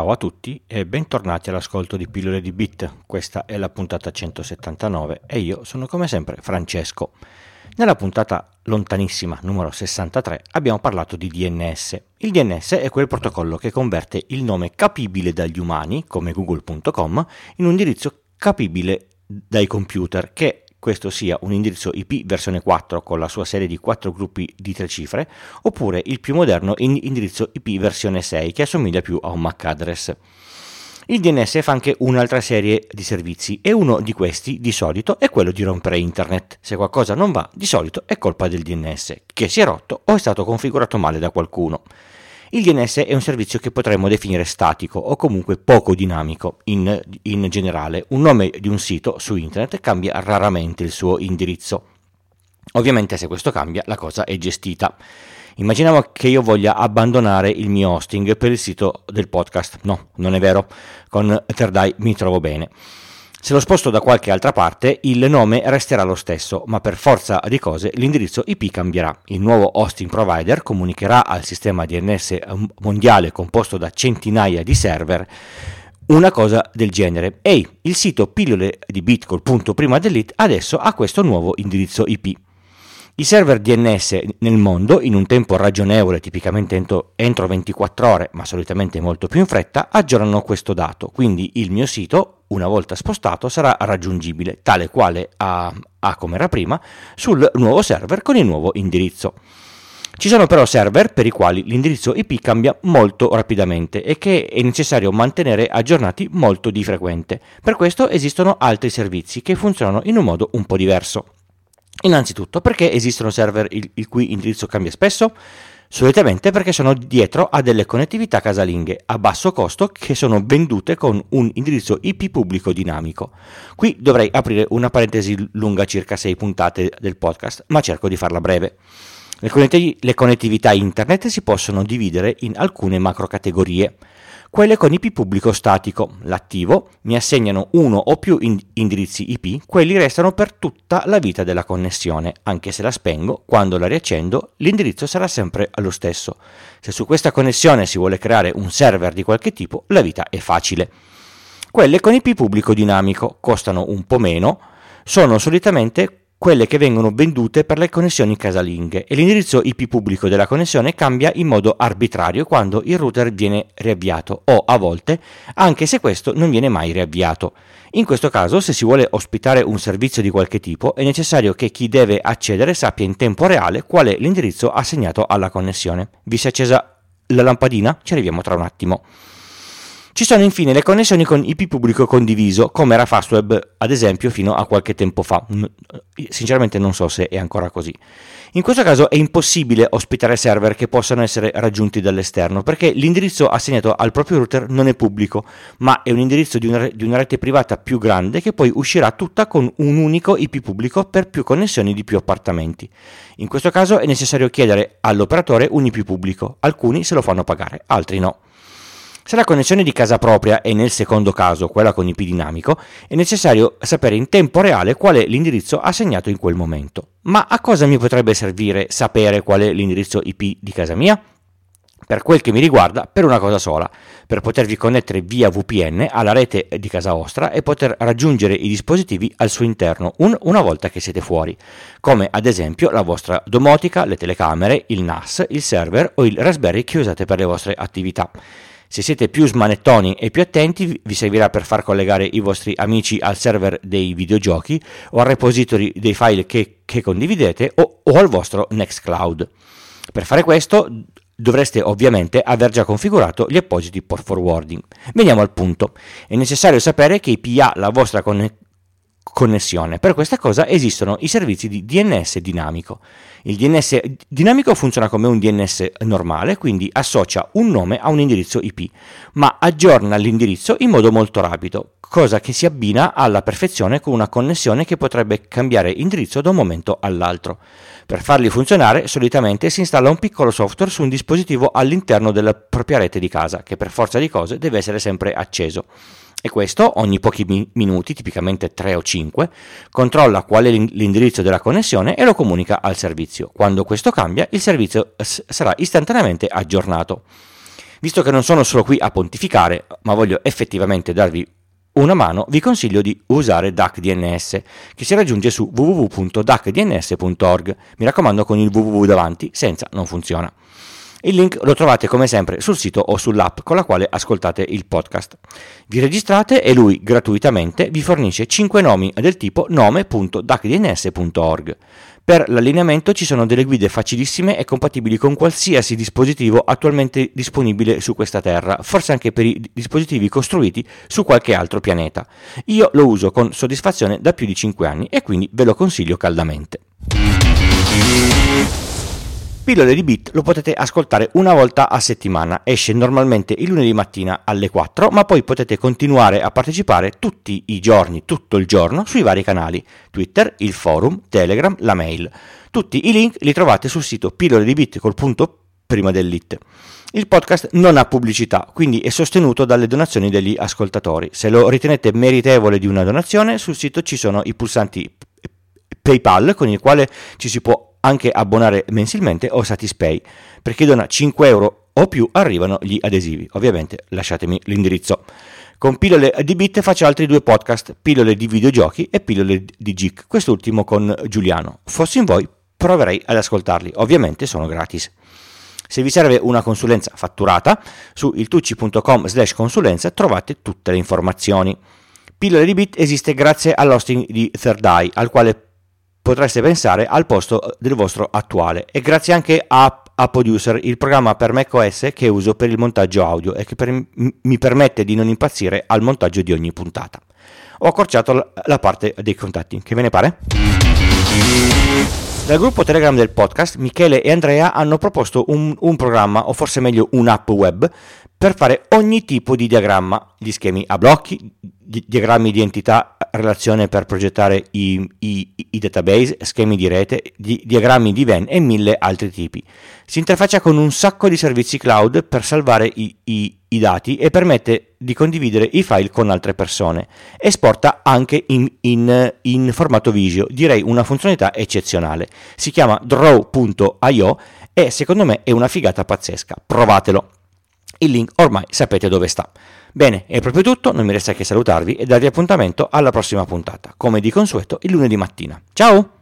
Ciao a tutti e bentornati all'ascolto di Pillole di Bit. Questa è la puntata 179 e io sono come sempre Francesco. Nella puntata lontanissima numero 63 abbiamo parlato di DNS. Il DNS è quel protocollo che converte il nome capibile dagli umani, come google.com, in un indirizzo capibile dai computer che questo sia un indirizzo IP versione 4 con la sua serie di 4 gruppi di 3 cifre, oppure il più moderno indirizzo IP versione 6 che assomiglia più a un MAC address. Il DNS fa anche un'altra serie di servizi e uno di questi di solito è quello di rompere internet. Se qualcosa non va, di solito è colpa del DNS, che si è rotto o è stato configurato male da qualcuno. Il DNS è un servizio che potremmo definire statico o comunque poco dinamico in, in generale. Un nome di un sito su internet cambia raramente il suo indirizzo. Ovviamente se questo cambia la cosa è gestita. Immaginiamo che io voglia abbandonare il mio hosting per il sito del podcast. No, non è vero. Con Terdai mi trovo bene. Se lo sposto da qualche altra parte, il nome resterà lo stesso, ma per forza di cose l'indirizzo IP cambierà. Il nuovo hosting provider comunicherà al sistema DNS mondiale composto da centinaia di server una cosa del genere. Ehi, il sito pillole di bit col punto prima delete adesso ha questo nuovo indirizzo IP. I server DNS nel mondo, in un tempo ragionevole, tipicamente entro 24 ore, ma solitamente molto più in fretta, aggiornano questo dato. Quindi il mio sito, una volta spostato, sarà raggiungibile, tale quale ha, ha come era prima, sul nuovo server con il nuovo indirizzo. Ci sono però server per i quali l'indirizzo IP cambia molto rapidamente e che è necessario mantenere aggiornati molto di frequente. Per questo esistono altri servizi che funzionano in un modo un po' diverso. Innanzitutto, perché esistono server il, il cui indirizzo cambia spesso? Solitamente perché sono dietro a delle connettività casalinghe a basso costo che sono vendute con un indirizzo IP pubblico dinamico. Qui dovrei aprire una parentesi lunga circa 6 puntate del podcast, ma cerco di farla breve. Le connettività internet si possono dividere in alcune macro categorie. Quelle con IP pubblico statico, l'attivo, mi assegnano uno o più indirizzi IP, quelli restano per tutta la vita della connessione, anche se la spengo, quando la riaccendo, l'indirizzo sarà sempre lo stesso. Se su questa connessione si vuole creare un server di qualche tipo, la vita è facile. Quelle con IP pubblico dinamico costano un po' meno, sono solitamente quelle che vengono vendute per le connessioni casalinghe e l'indirizzo IP pubblico della connessione cambia in modo arbitrario quando il router viene riavviato o a volte anche se questo non viene mai riavviato. In questo caso, se si vuole ospitare un servizio di qualche tipo, è necessario che chi deve accedere sappia in tempo reale qual è l'indirizzo assegnato alla connessione. Vi si è accesa la lampadina? Ci arriviamo tra un attimo. Ci sono infine le connessioni con IP pubblico condiviso, come era Fastweb ad esempio fino a qualche tempo fa. Sinceramente non so se è ancora così. In questo caso è impossibile ospitare server che possano essere raggiunti dall'esterno perché l'indirizzo assegnato al proprio router non è pubblico, ma è un indirizzo di una, di una rete privata più grande che poi uscirà tutta con un unico IP pubblico per più connessioni di più appartamenti. In questo caso è necessario chiedere all'operatore un IP pubblico, alcuni se lo fanno pagare, altri no. Se la connessione di casa propria è nel secondo caso quella con IP dinamico, è necessario sapere in tempo reale qual è l'indirizzo assegnato in quel momento. Ma a cosa mi potrebbe servire sapere qual è l'indirizzo IP di casa mia? Per quel che mi riguarda, per una cosa sola, per potervi connettere via VPN alla rete di casa vostra e poter raggiungere i dispositivi al suo interno un, una volta che siete fuori, come ad esempio la vostra domotica, le telecamere, il NAS, il server o il Raspberry che usate per le vostre attività. Se siete più smanettoni e più attenti, vi servirà per far collegare i vostri amici al server dei videogiochi o al repository dei file che, che condividete o, o al vostro Nextcloud. Per fare questo dovreste ovviamente aver già configurato gli appositi port forwarding. Veniamo al punto. È necessario sapere che PA la vostra connessione connessione. Per questa cosa esistono i servizi di DNS dinamico. Il DNS dinamico funziona come un DNS normale, quindi associa un nome a un indirizzo IP, ma aggiorna l'indirizzo in modo molto rapido, cosa che si abbina alla perfezione con una connessione che potrebbe cambiare indirizzo da un momento all'altro. Per farli funzionare, solitamente si installa un piccolo software su un dispositivo all'interno della propria rete di casa, che per forza di cose deve essere sempre acceso e questo ogni pochi minuti, tipicamente 3 o 5, controlla qual è l'indirizzo della connessione e lo comunica al servizio. Quando questo cambia, il servizio sarà istantaneamente aggiornato. Visto che non sono solo qui a pontificare, ma voglio effettivamente darvi una mano, vi consiglio di usare DuckDNS, che si raggiunge su www.duckdns.org. Mi raccomando con il www davanti, senza non funziona. Il link lo trovate come sempre sul sito o sull'app con la quale ascoltate il podcast. Vi registrate e lui gratuitamente vi fornisce 5 nomi del tipo nome.duckdns.org. Per l'allineamento ci sono delle guide facilissime e compatibili con qualsiasi dispositivo attualmente disponibile su questa Terra, forse anche per i dispositivi costruiti su qualche altro pianeta. Io lo uso con soddisfazione da più di 5 anni e quindi ve lo consiglio caldamente. Pillole di Bit lo potete ascoltare una volta a settimana, esce normalmente il lunedì mattina alle 4, ma poi potete continuare a partecipare tutti i giorni, tutto il giorno, sui vari canali, Twitter, il forum, Telegram, la mail. Tutti i link li trovate sul sito pillole di Bit col punto prima dell'it. Il podcast non ha pubblicità, quindi è sostenuto dalle donazioni degli ascoltatori. Se lo ritenete meritevole di una donazione, sul sito ci sono i pulsanti PayPal con il quale ci si può anche abbonare mensilmente o Satispay. Per chi dona 5 euro o più arrivano gli adesivi. Ovviamente lasciatemi l'indirizzo. Con pillole di bit faccio altri due podcast, pillole di videogiochi e pillole di geek, quest'ultimo con Giuliano. Fossi in voi proverei ad ascoltarli, ovviamente sono gratis. Se vi serve una consulenza fatturata, su iltucci.com slash consulenza trovate tutte le informazioni. Pillole di Bit esiste grazie all'hosting di Third Eye, al quale potreste pensare al posto del vostro attuale e grazie anche a, a Producer, il programma per macOS che uso per il montaggio audio e che per, mi permette di non impazzire al montaggio di ogni puntata. Ho accorciato la, la parte dei contatti, che ve ne pare? Dal gruppo Telegram del podcast, Michele e Andrea hanno proposto un, un programma, o forse meglio un'app web, per fare ogni tipo di diagramma, gli schemi a blocchi, diagrammi di entità, relazione per progettare i, i, i database, schemi di rete, di, diagrammi di VEN e mille altri tipi. Si interfaccia con un sacco di servizi cloud per salvare i, i, i dati e permette di condividere i file con altre persone. Esporta anche in, in, in formato visio, direi una funzionalità eccezionale. Si chiama draw.io e secondo me è una figata pazzesca. Provatelo. Il link ormai sapete dove sta. Bene, è proprio tutto, non mi resta che salutarvi e darvi appuntamento alla prossima puntata, come di consueto il lunedì mattina. Ciao!